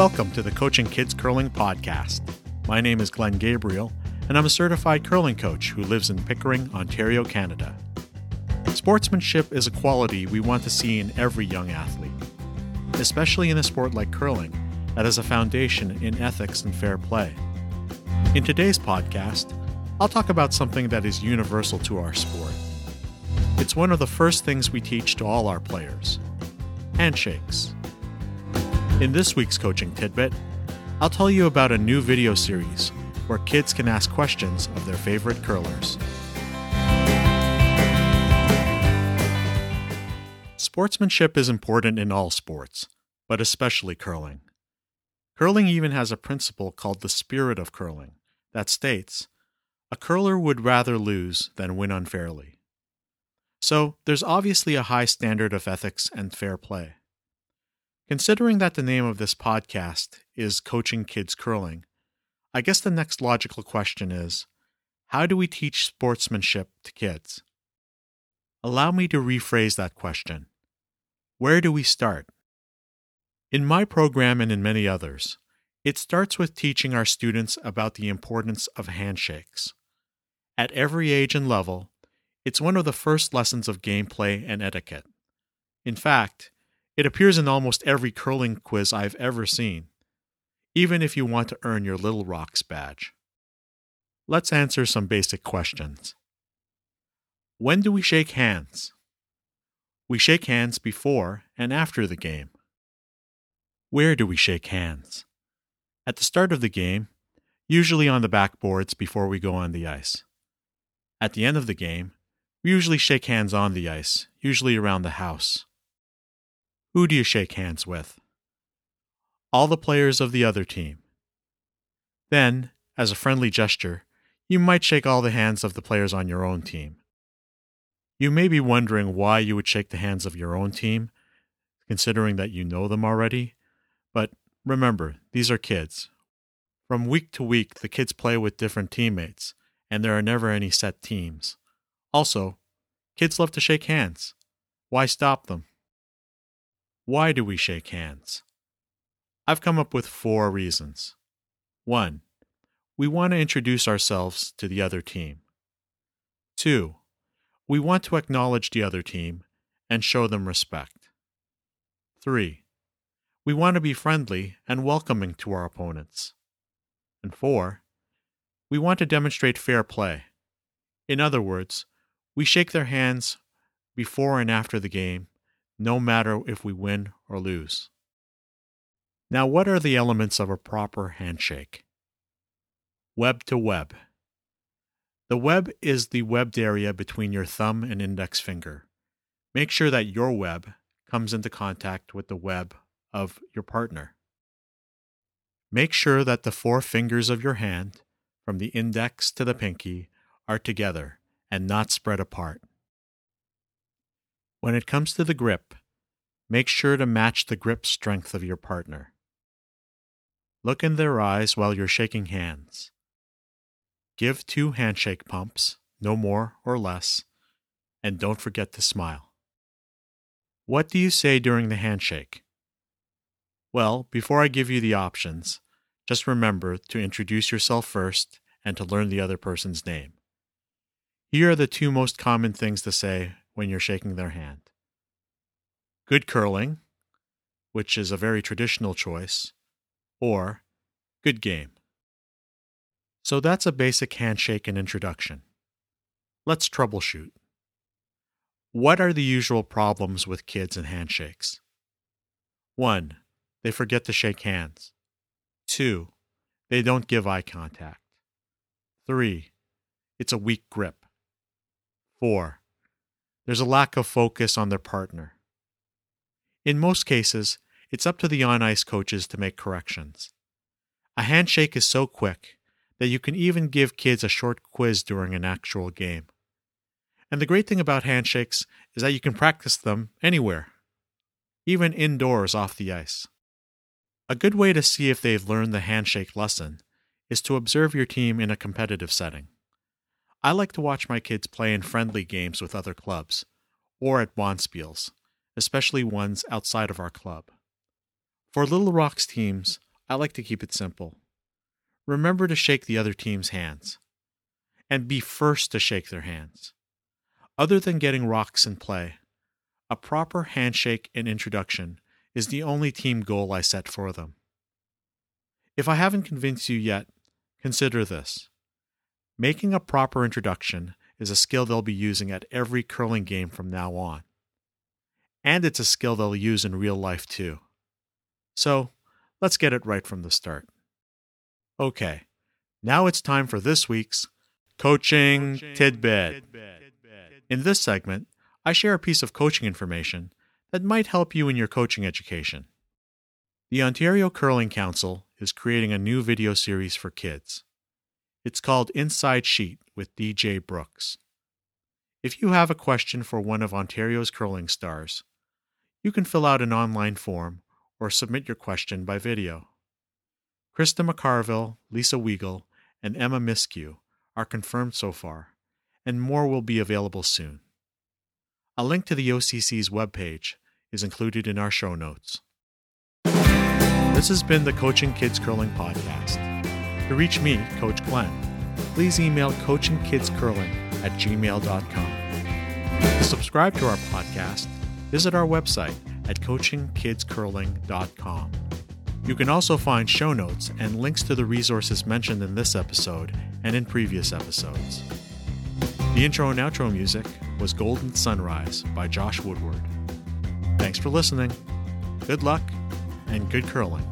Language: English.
Welcome to the Coaching Kids Curling Podcast. My name is Glenn Gabriel, and I'm a certified curling coach who lives in Pickering, Ontario, Canada. Sportsmanship is a quality we want to see in every young athlete, especially in a sport like curling that has a foundation in ethics and fair play. In today's podcast, I'll talk about something that is universal to our sport. It's one of the first things we teach to all our players handshakes. In this week's coaching tidbit, I'll tell you about a new video series where kids can ask questions of their favorite curlers. Sportsmanship is important in all sports, but especially curling. Curling even has a principle called the spirit of curling that states a curler would rather lose than win unfairly. So, there's obviously a high standard of ethics and fair play. Considering that the name of this podcast is Coaching Kids Curling, I guess the next logical question is how do we teach sportsmanship to kids? Allow me to rephrase that question. Where do we start? In my program and in many others, it starts with teaching our students about the importance of handshakes. At every age and level, it's one of the first lessons of gameplay and etiquette. In fact, it appears in almost every curling quiz I've ever seen, even if you want to earn your Little Rocks badge. Let's answer some basic questions. When do we shake hands? We shake hands before and after the game. Where do we shake hands? At the start of the game, usually on the backboards before we go on the ice. At the end of the game, we usually shake hands on the ice, usually around the house. Who do you shake hands with? All the players of the other team. Then, as a friendly gesture, you might shake all the hands of the players on your own team. You may be wondering why you would shake the hands of your own team, considering that you know them already, but remember, these are kids. From week to week, the kids play with different teammates, and there are never any set teams. Also, kids love to shake hands. Why stop them? Why do we shake hands? I've come up with four reasons. 1. We want to introduce ourselves to the other team. 2. We want to acknowledge the other team and show them respect. 3. We want to be friendly and welcoming to our opponents. And 4. We want to demonstrate fair play. In other words, we shake their hands before and after the game no matter if we win or lose. Now, what are the elements of a proper handshake? Web to web. The web is the webbed area between your thumb and index finger. Make sure that your web comes into contact with the web of your partner. Make sure that the four fingers of your hand, from the index to the pinky, are together and not spread apart. When it comes to the grip, make sure to match the grip strength of your partner. Look in their eyes while you're shaking hands. Give two handshake pumps, no more or less, and don't forget to smile. What do you say during the handshake? Well, before I give you the options, just remember to introduce yourself first and to learn the other person's name. Here are the two most common things to say when you're shaking their hand good curling, which is a very traditional choice, or good game. So that's a basic handshake and introduction. Let's troubleshoot. What are the usual problems with kids and handshakes? 1. They forget to shake hands. 2. They don't give eye contact. 3. It's a weak grip. 4. There's a lack of focus on their partner. In most cases, it's up to the on ice coaches to make corrections. A handshake is so quick that you can even give kids a short quiz during an actual game. And the great thing about handshakes is that you can practice them anywhere, even indoors off the ice. A good way to see if they've learned the handshake lesson is to observe your team in a competitive setting. I like to watch my kids play in friendly games with other clubs, or at bonspiels, especially ones outside of our club. For Little Rocks teams, I like to keep it simple. Remember to shake the other team's hands. And be first to shake their hands. Other than getting rocks in play, a proper handshake and introduction is the only team goal I set for them. If I haven't convinced you yet, consider this. Making a proper introduction is a skill they'll be using at every curling game from now on. And it's a skill they'll use in real life too. So, let's get it right from the start. Okay, now it's time for this week's Coaching, coaching tidbit. tidbit. In this segment, I share a piece of coaching information that might help you in your coaching education. The Ontario Curling Council is creating a new video series for kids. It's called Inside Sheet with DJ Brooks. If you have a question for one of Ontario's curling stars, you can fill out an online form or submit your question by video. Krista McCarville, Lisa Weagle, and Emma Miskew are confirmed so far, and more will be available soon. A link to the OCC's webpage is included in our show notes. This has been the Coaching Kids Curling Podcast. To reach me, Coach Glenn, please email coachingkidscurling at gmail.com. To subscribe to our podcast, visit our website at coachingkidscurling.com. You can also find show notes and links to the resources mentioned in this episode and in previous episodes. The intro and outro music was Golden Sunrise by Josh Woodward. Thanks for listening. Good luck and good curling.